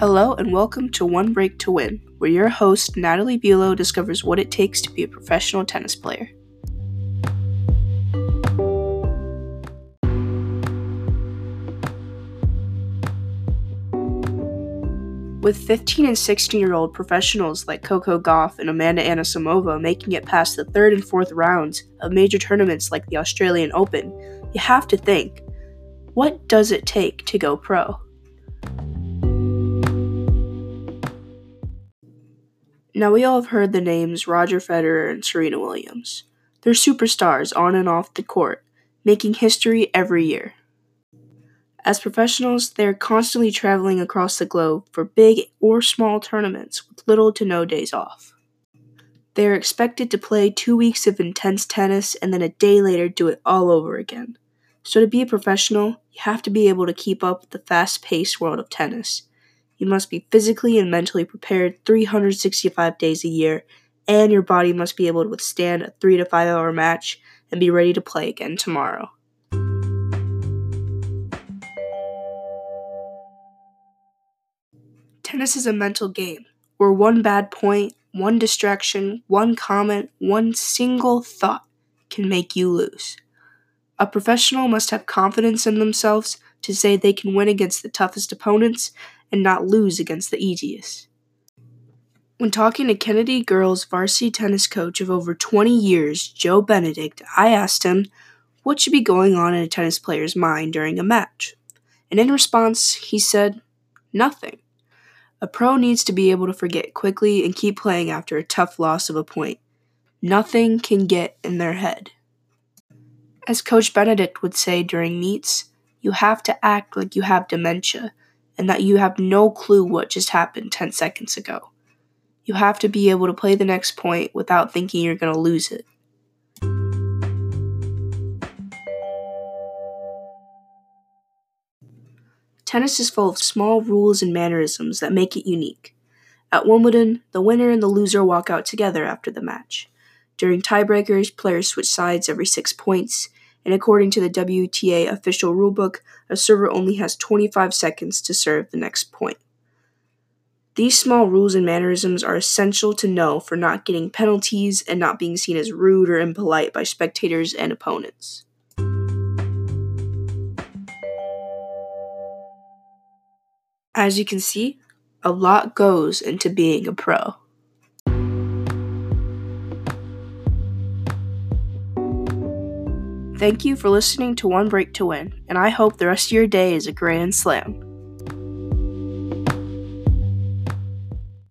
Hello and welcome to One Break to Win, where your host, Natalie Bulow, discovers what it takes to be a professional tennis player. With 15 and 16 year old professionals like Coco Gauff and Amanda Anisimova making it past the third and fourth rounds of major tournaments like the Australian Open, you have to think what does it take to go pro? Now, we all have heard the names Roger Federer and Serena Williams. They're superstars on and off the court, making history every year. As professionals, they are constantly traveling across the globe for big or small tournaments with little to no days off. They are expected to play two weeks of intense tennis and then a day later do it all over again. So, to be a professional, you have to be able to keep up with the fast paced world of tennis. You must be physically and mentally prepared 365 days a year, and your body must be able to withstand a 3 to 5 hour match and be ready to play again tomorrow. Tennis is a mental game where one bad point, one distraction, one comment, one single thought can make you lose. A professional must have confidence in themselves to say they can win against the toughest opponents and not lose against the easiest. When talking to Kennedy girls varsity tennis coach of over 20 years, Joe Benedict, I asked him what should be going on in a tennis player's mind during a match. And in response, he said, nothing. A pro needs to be able to forget quickly and keep playing after a tough loss of a point. Nothing can get in their head. As Coach Benedict would say during meets, you have to act like you have dementia and that you have no clue what just happened 10 seconds ago. You have to be able to play the next point without thinking you're going to lose it. Tennis is full of small rules and mannerisms that make it unique. At Wimbledon, the winner and the loser walk out together after the match. During tiebreakers, players switch sides every six points, and according to the WTA official rulebook, a server only has 25 seconds to serve the next point. These small rules and mannerisms are essential to know for not getting penalties and not being seen as rude or impolite by spectators and opponents. As you can see, a lot goes into being a pro. Thank you for listening to One Break to Win, and I hope the rest of your day is a grand slam.